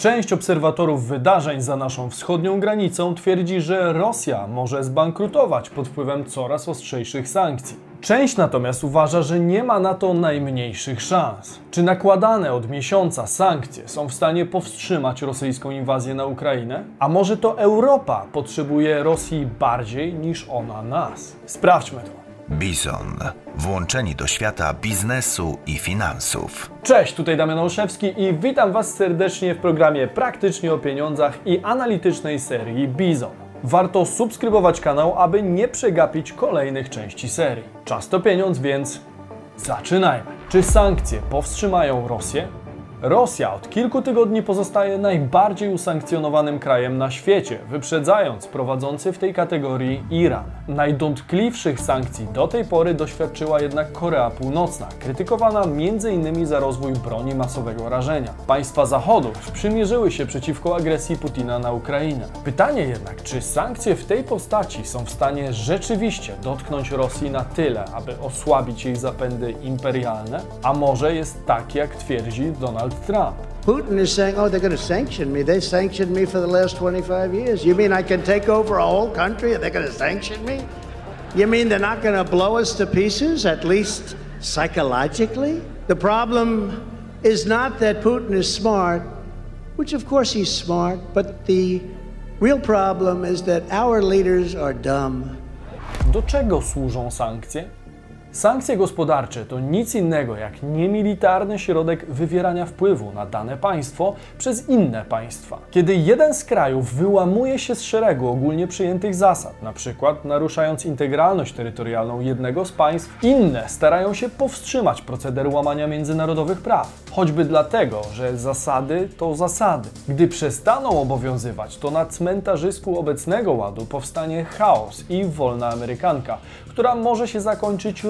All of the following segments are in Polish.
Część obserwatorów wydarzeń za naszą wschodnią granicą twierdzi, że Rosja może zbankrutować pod wpływem coraz ostrzejszych sankcji. Część natomiast uważa, że nie ma na to najmniejszych szans. Czy nakładane od miesiąca sankcje są w stanie powstrzymać rosyjską inwazję na Ukrainę? A może to Europa potrzebuje Rosji bardziej niż ona nas? Sprawdźmy to. Bizon. Włączeni do świata biznesu i finansów. Cześć, tutaj Damian Olszewski i witam Was serdecznie w programie Praktycznie o pieniądzach i analitycznej serii Bizon. Warto subskrybować kanał, aby nie przegapić kolejnych części serii. Czas to pieniądz, więc zaczynajmy. Czy sankcje powstrzymają Rosję? Rosja od kilku tygodni pozostaje najbardziej usankcjonowanym krajem na świecie, wyprzedzając prowadzący w tej kategorii Iran. Najdotkliwszych sankcji do tej pory doświadczyła jednak Korea Północna, krytykowana m.in. za rozwój broni masowego rażenia. Państwa Zachodu przymierzyły się przeciwko agresji Putina na Ukrainę. Pytanie jednak, czy sankcje w tej postaci są w stanie rzeczywiście dotknąć Rosji na tyle, aby osłabić jej zapędy imperialne? A może jest tak, jak twierdzi Donald Trump? Putin is saying, oh, they're going to sanction me. They sanctioned me for the last 25 years. You mean I can take over a whole country and they're going to sanction me? You mean they're not going to blow us to pieces, at least psychologically? The problem is not that Putin is smart, which of course he's smart, but the real problem is that our leaders are dumb. Do czego służą sankcje? Sankcje gospodarcze to nic innego jak niemilitarny środek wywierania wpływu na dane państwo przez inne państwa. Kiedy jeden z krajów wyłamuje się z szeregu ogólnie przyjętych zasad, np. naruszając integralność terytorialną jednego z państw, inne starają się powstrzymać proceder łamania międzynarodowych praw. Choćby dlatego, że zasady to zasady. Gdy przestaną obowiązywać, to na cmentarzysku obecnego ładu powstanie chaos i wolna amerykanka, która może się zakończyć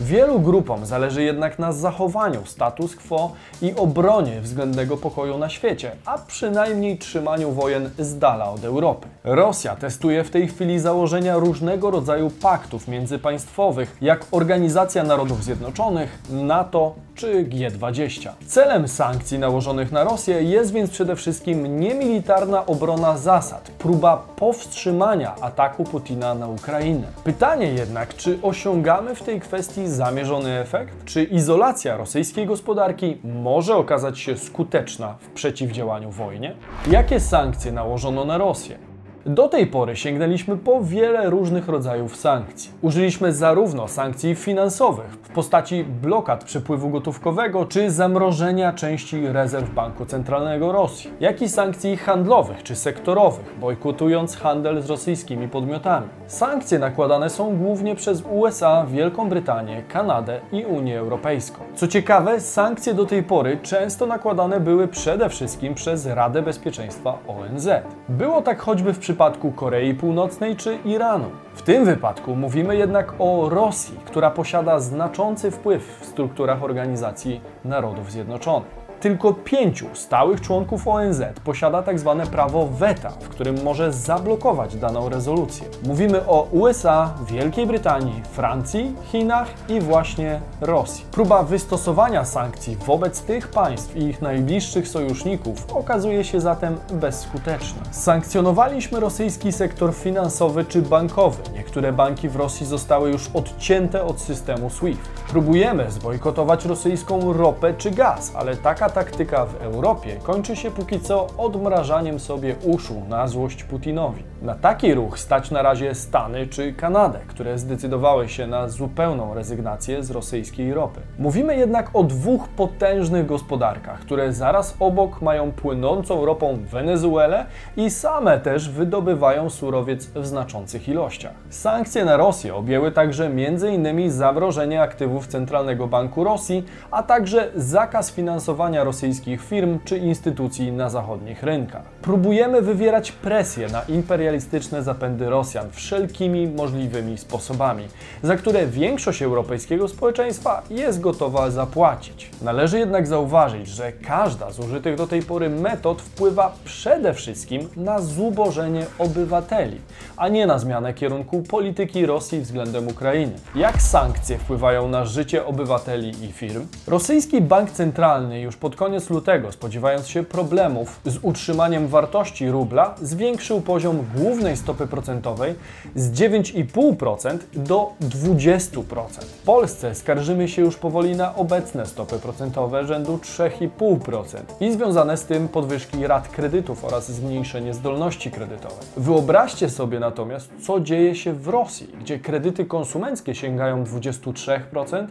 Wielu grupom zależy jednak na zachowaniu status quo i obronie względnego pokoju na świecie, a przynajmniej trzymaniu wojen z dala od Europy. Rosja testuje w tej chwili założenia różnego rodzaju paktów międzypaństwowych, jak Organizacja Narodów Zjednoczonych, NATO czy G20. Celem sankcji nałożonych na Rosję jest więc przede wszystkim niemilitarna obrona zasad, próba powstrzymania ataku Putina na Ukrainę. Pytanie jednak, czy osiągamy w tej kwestii zamierzony efekt? Czy izolacja rosyjskiej gospodarki może okazać się skuteczna w przeciwdziałaniu wojnie? Jakie sankcje nałożono na Rosję? Do tej pory sięgnęliśmy po wiele różnych rodzajów sankcji. Użyliśmy zarówno sankcji finansowych w postaci blokad przepływu gotówkowego czy zamrożenia części rezerw Banku Centralnego Rosji, jak i sankcji handlowych czy sektorowych, bojkotując handel z rosyjskimi podmiotami. Sankcje nakładane są głównie przez USA, Wielką Brytanię, Kanadę i Unię Europejską. Co ciekawe, sankcje do tej pory często nakładane były przede wszystkim przez Radę Bezpieczeństwa ONZ. Było tak choćby w przypadku Korei Północnej czy Iranu. W tym wypadku mówimy jednak o Rosji, która posiada znaczący wpływ w strukturach Organizacji Narodów Zjednoczonych. Tylko pięciu stałych członków ONZ posiada tak zwane prawo weta, w którym może zablokować daną rezolucję. Mówimy o USA, Wielkiej Brytanii, Francji, Chinach i właśnie Rosji. Próba wystosowania sankcji wobec tych państw i ich najbliższych sojuszników okazuje się zatem bezskuteczna. Sankcjonowaliśmy rosyjski sektor finansowy czy bankowy. Niektóre banki w Rosji zostały już odcięte od systemu SWIFT. Próbujemy zbojkotować rosyjską ropę czy gaz, ale taka taktyka w Europie kończy się póki co odmrażaniem sobie uszu na złość Putinowi. Na taki ruch stać na razie Stany czy Kanadę, które zdecydowały się na zupełną rezygnację z rosyjskiej ropy. Mówimy jednak o dwóch potężnych gospodarkach, które zaraz obok mają płynącą ropą Wenezuelę i same też wydobywają surowiec w znaczących ilościach. Sankcje na Rosję objęły także m.in. zamrożenie aktywów Centralnego Banku Rosji, a także zakaz finansowania rosyjskich firm czy instytucji na zachodnich rynkach. Próbujemy wywierać presję na imperialistyczne zapędy Rosjan wszelkimi możliwymi sposobami, za które większość europejskiego społeczeństwa jest gotowa zapłacić. Należy jednak zauważyć, że każda z użytych do tej pory metod wpływa przede wszystkim na zubożenie obywateli, a nie na zmianę kierunku polityki Rosji względem Ukrainy. Jak sankcje wpływają na życie obywateli i firm? Rosyjski Bank Centralny już pod koniec lutego, spodziewając się problemów z utrzymaniem wartości rubla, zwiększył poziom głównej stopy procentowej z 9,5% do 20%. W Polsce skarżymy się już powoli na obecne stopy procentowe rzędu 3,5% i związane z tym podwyżki rat kredytów oraz zmniejszenie zdolności kredytowej. Wyobraźcie sobie natomiast, co dzieje się w Rosji, gdzie kredyty konsumenckie sięgają 23%,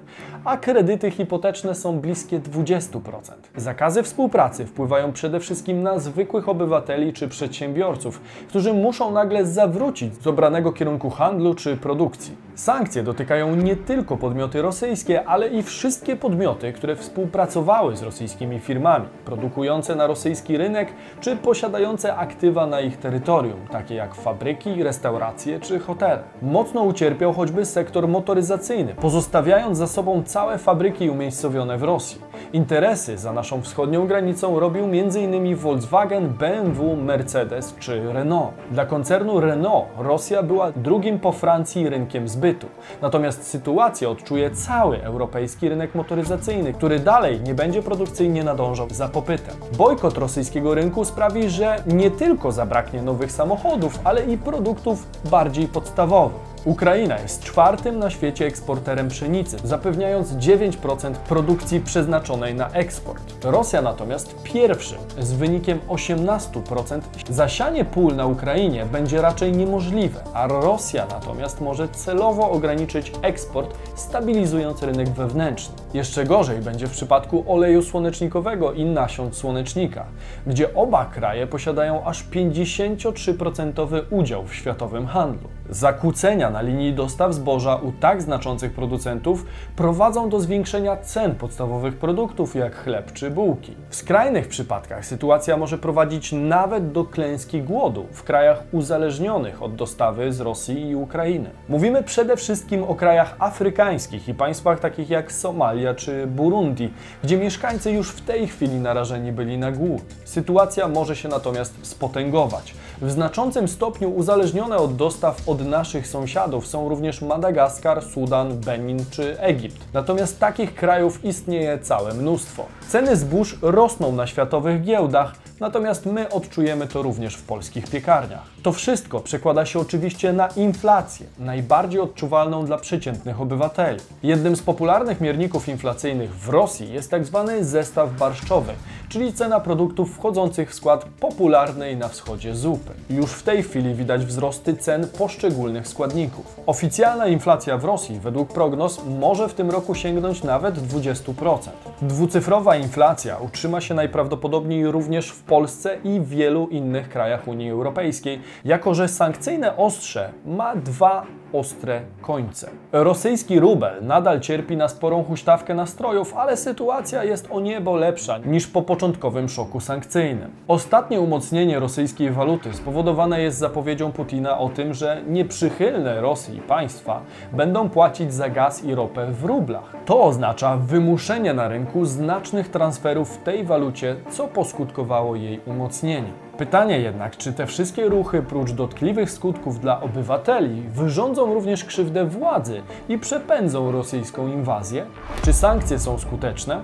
a kredyty hipoteczne są bliskie 20%. Zakazy współpracy wpływają przede wszystkim na zwykłych obywateli czy przedsiębiorców, którzy muszą nagle zawrócić z obranego kierunku handlu czy produkcji. Sankcje dotykają nie tylko podmioty rosyjskie, ale i wszystkie podmioty, które współpracowały z rosyjskimi firmami, produkujące na rosyjski rynek czy posiadające aktywa na ich terytorium, takie jak fabryki, restauracje czy hotele. Mocno ucierpiał choćby sektor motoryzacyjny, pozostawiając za sobą całe fabryki umiejscowione w Rosji. Interesy za naszą wschodnią granicą robił m.in. Volkswagen, BMW, Mercedes czy Renault. Dla koncernu Renault Rosja była drugim po Francji rynkiem zbytu. Natomiast sytuację odczuje cały europejski rynek motoryzacyjny, który dalej nie będzie produkcyjnie nadążał za popytem. Bojkot rosyjskiego rynku sprawi, że nie tylko zabraknie nowych samochodów, ale i produktów bardziej podstawowych. Ukraina jest czwartym na świecie eksporterem pszenicy, zapewniając 9% produkcji przeznaczonej na eksport. Rosja natomiast pierwszym z wynikiem 18%. Zasianie pól na Ukrainie będzie raczej niemożliwe, a Rosja natomiast może celowo ograniczyć eksport, stabilizując rynek wewnętrzny. Jeszcze gorzej będzie w przypadku oleju słonecznikowego i nasion słonecznika, gdzie oba kraje posiadają aż 53% udział w światowym handlu. Zakłócenia na linii dostaw zboża u tak znaczących producentów prowadzą do zwiększenia cen podstawowych produktów jak chleb czy bułki. W skrajnych przypadkach sytuacja może prowadzić nawet do klęski głodu w krajach uzależnionych od dostawy z Rosji i Ukrainy. Mówimy przede wszystkim o krajach afrykańskich i państwach takich jak Somalia czy Burundi, gdzie mieszkańcy już w tej chwili narażeni byli na głód. Sytuacja może się natomiast spotęgować. W znaczącym stopniu uzależnione od dostaw od naszych sąsiadów są również Madagaskar, Sudan, Benin czy Egipt. Natomiast takich krajów istnieje całe mnóstwo. Ceny zbóż rosną na światowych giełdach, natomiast my odczujemy to również w polskich piekarniach. To wszystko przekłada się oczywiście na inflację, najbardziej odczuwalną dla przeciętnych obywateli. Jednym z popularnych mierników inflacyjnych w Rosji jest. Tak zestaw barszczowy, czyli cena produktów wchodzących w skład popularnej na wschodzie zupy. Już w tej chwili widać wzrosty cen poszczególnych składników. Oficjalna inflacja w Rosji według prognoz może w tym roku sięgnąć nawet 20%. Dwucyfrowa inflacja utrzyma się najprawdopodobniej również w Polsce i wielu innych krajach Unii Europejskiej, jako że sankcyjne ostrze ma dwa ostre końce. Rosyjski rubel nadal cierpi na sporą huśtawkę nastrojów, ale sytuacja jest o niebo lepsza niż po początkowym szoku sankcyjnym. Ostatnie umocnienie rosyjskiej waluty spowodowane jest zapowiedzią Putina o tym, że nieprzychylne Rosji państwa będą płacić za gaz i ropę w rublach. To oznacza wymuszenie na rynku znacznych transferów w tej walucie, co poskutkowało jej umocnieniem. Pytanie jednak, czy te wszystkie ruchy, prócz dotkliwych skutków dla obywateli, wyrządzą również krzywdę władzy i przepędzą rosyjską inwazję? Czy sankcje są skuteczne?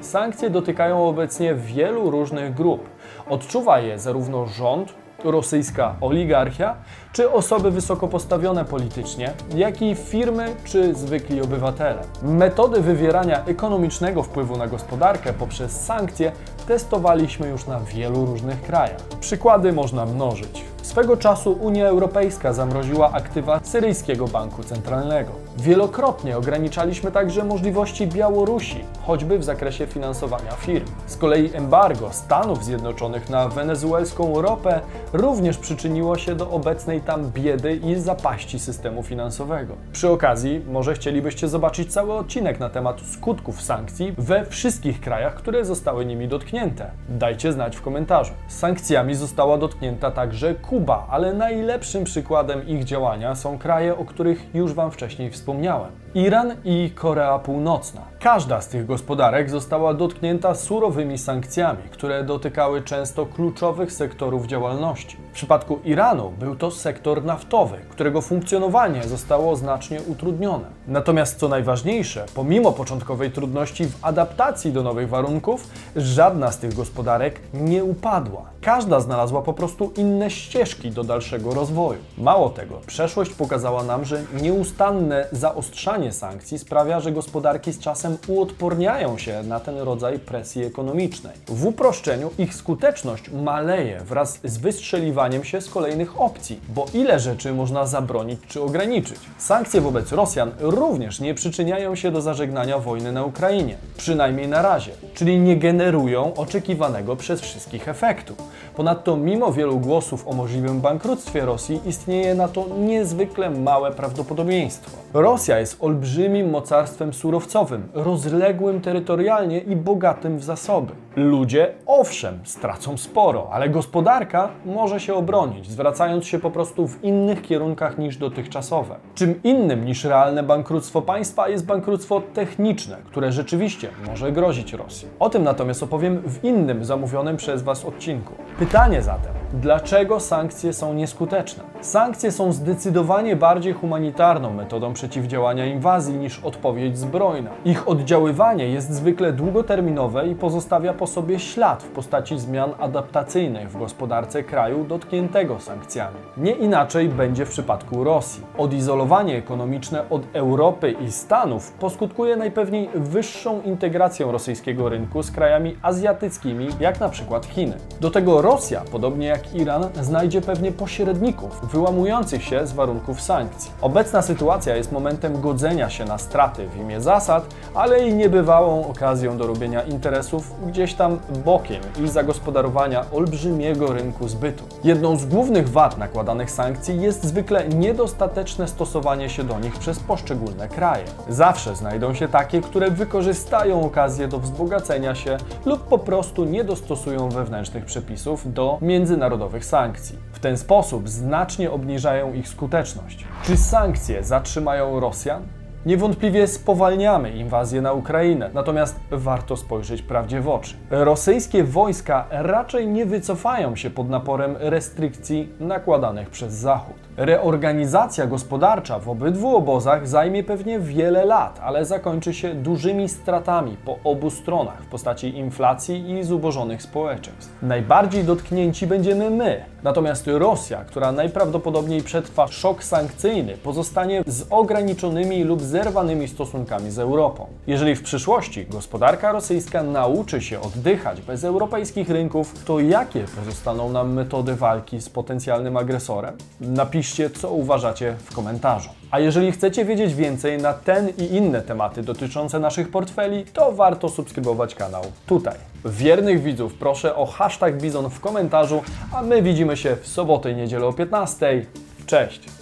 Sankcje dotykają obecnie wielu różnych grup. Odczuwa je zarówno rząd, rosyjska oligarchia, czy osoby wysoko postawione politycznie, jak i firmy czy zwykli obywatele. Metody wywierania ekonomicznego wpływu na gospodarkę poprzez sankcje testowaliśmy już na wielu różnych krajach. Przykłady można mnożyć. Swego czasu Unia Europejska zamroziła aktywa Syryjskiego Banku Centralnego. Wielokrotnie ograniczaliśmy także możliwości Białorusi, choćby w zakresie finansowania firm. Z kolei embargo Stanów Zjednoczonych na wenezuelską ropę również przyczyniło się do obecnej tam biedy i zapaści systemu finansowego. Przy okazji, może chcielibyście zobaczyć cały odcinek na temat skutków sankcji we wszystkich krajach, które zostały nimi dotknięte. Dajcie znać w komentarzu. Sankcjami została dotknięta także Kuba, ale najlepszym przykładem ich działania są kraje, o których już Wam wcześniej wspomniałem. Iran i Korea Północna. Każda z tych gospodarek została dotknięta surowymi sankcjami, które dotykały często kluczowych sektorów działalności. W przypadku Iranu był to sektor naftowy, którego funkcjonowanie zostało znacznie utrudnione. Natomiast co najważniejsze, pomimo początkowej trudności w adaptacji do nowych warunków, żadna z tych gospodarek nie upadła. Każda znalazła po prostu inne ścieżki do dalszego rozwoju. Mało tego, przeszłość pokazała nam, że nieustanne zaostrzanie sankcji sprawia, że gospodarki z czasem uodporniają się na ten rodzaj presji ekonomicznej. W uproszczeniu ich skuteczność maleje wraz z wystrzeliwaniem się z kolejnych opcji, bo ile rzeczy można zabronić czy ograniczyć. Sankcje wobec Rosjan również nie przyczyniają się do zażegnania wojny na Ukrainie, przynajmniej na razie, czyli nie generują oczekiwanego przez wszystkich efektu. Ponadto, mimo wielu głosów o możliwym bankructwie Rosji, istnieje na to niezwykle małe prawdopodobieństwo. Rosja jest olbrzymim mocarstwem surowcowym, rozległym terytorialnie i bogatym w zasoby. Ludzie, owszem, stracą sporo, ale gospodarka może się obronić, zwracając się po prostu w innych kierunkach niż dotychczasowe. Czym innym niż realne bankructwo państwa jest bankructwo techniczne, które rzeczywiście może grozić Rosji. O tym natomiast opowiem w innym zamówionym przez Was odcinku. Pytanie zatem, dlaczego sankcje są nieskuteczne? Sankcje są zdecydowanie bardziej humanitarną metodą przeciwdziałania inwazji niż odpowiedź zbrojna. Ich oddziaływanie jest zwykle długoterminowe i pozostawia po sobie ślad w postaci zmian adaptacyjnych w gospodarce kraju dotkniętego sankcjami. Nie inaczej będzie w przypadku Rosji. Odizolowanie ekonomiczne od Europy i Stanów poskutkuje najpewniej wyższą integracją rosyjskiego rynku z krajami azjatyckimi, jak na przykład Chiny. Do tego Rosja, podobnie jak Iran, znajdzie pewnie pośredników wyłamujących się z warunków sankcji. Obecna sytuacja jest momentem godzenia się na straty w imię zasad, ale i niebywałą okazją do robienia interesów gdzieś tam bokiem i zagospodarowania olbrzymiego rynku zbytu. Jedną z głównych wad nakładanych sankcji jest zwykle niedostateczne stosowanie się do nich przez poszczególne kraje. Zawsze znajdą się takie, które wykorzystają okazję do wzbogacenia się lub po prostu nie dostosują wewnętrznych przepisów do międzynarodowych sankcji. W ten sposób znacznie obniżają ich skuteczność. Czy sankcje zatrzymają Rosjan? Niewątpliwie spowalniamy inwazję na Ukrainę, natomiast warto spojrzeć prawdzie w oczy. Rosyjskie wojska raczej nie wycofają się pod naporem restrykcji nakładanych przez Zachód. Reorganizacja gospodarcza w obydwu obozach zajmie pewnie wiele lat, ale zakończy się dużymi stratami po obu stronach w postaci inflacji i zubożonych społeczeństw. Najbardziej dotknięci będziemy my, natomiast Rosja, która najprawdopodobniej przetrwa szok sankcyjny, pozostanie z ograniczonymi lub zerwanymi stosunkami z Europą. Jeżeli w przyszłości gospodarka rosyjska nauczy się oddychać bez europejskich rynków, to jakie pozostaną nam metody walki z potencjalnym agresorem? Napiszcie, co uważacie w komentarzu. A jeżeli chcecie wiedzieć więcej na ten i inne tematy dotyczące naszych portfeli, to warto subskrybować kanał tutaj. Wiernych widzów proszę o hashtag Bizon w komentarzu, a my widzimy się w sobotę i niedzielę o 15. Cześć!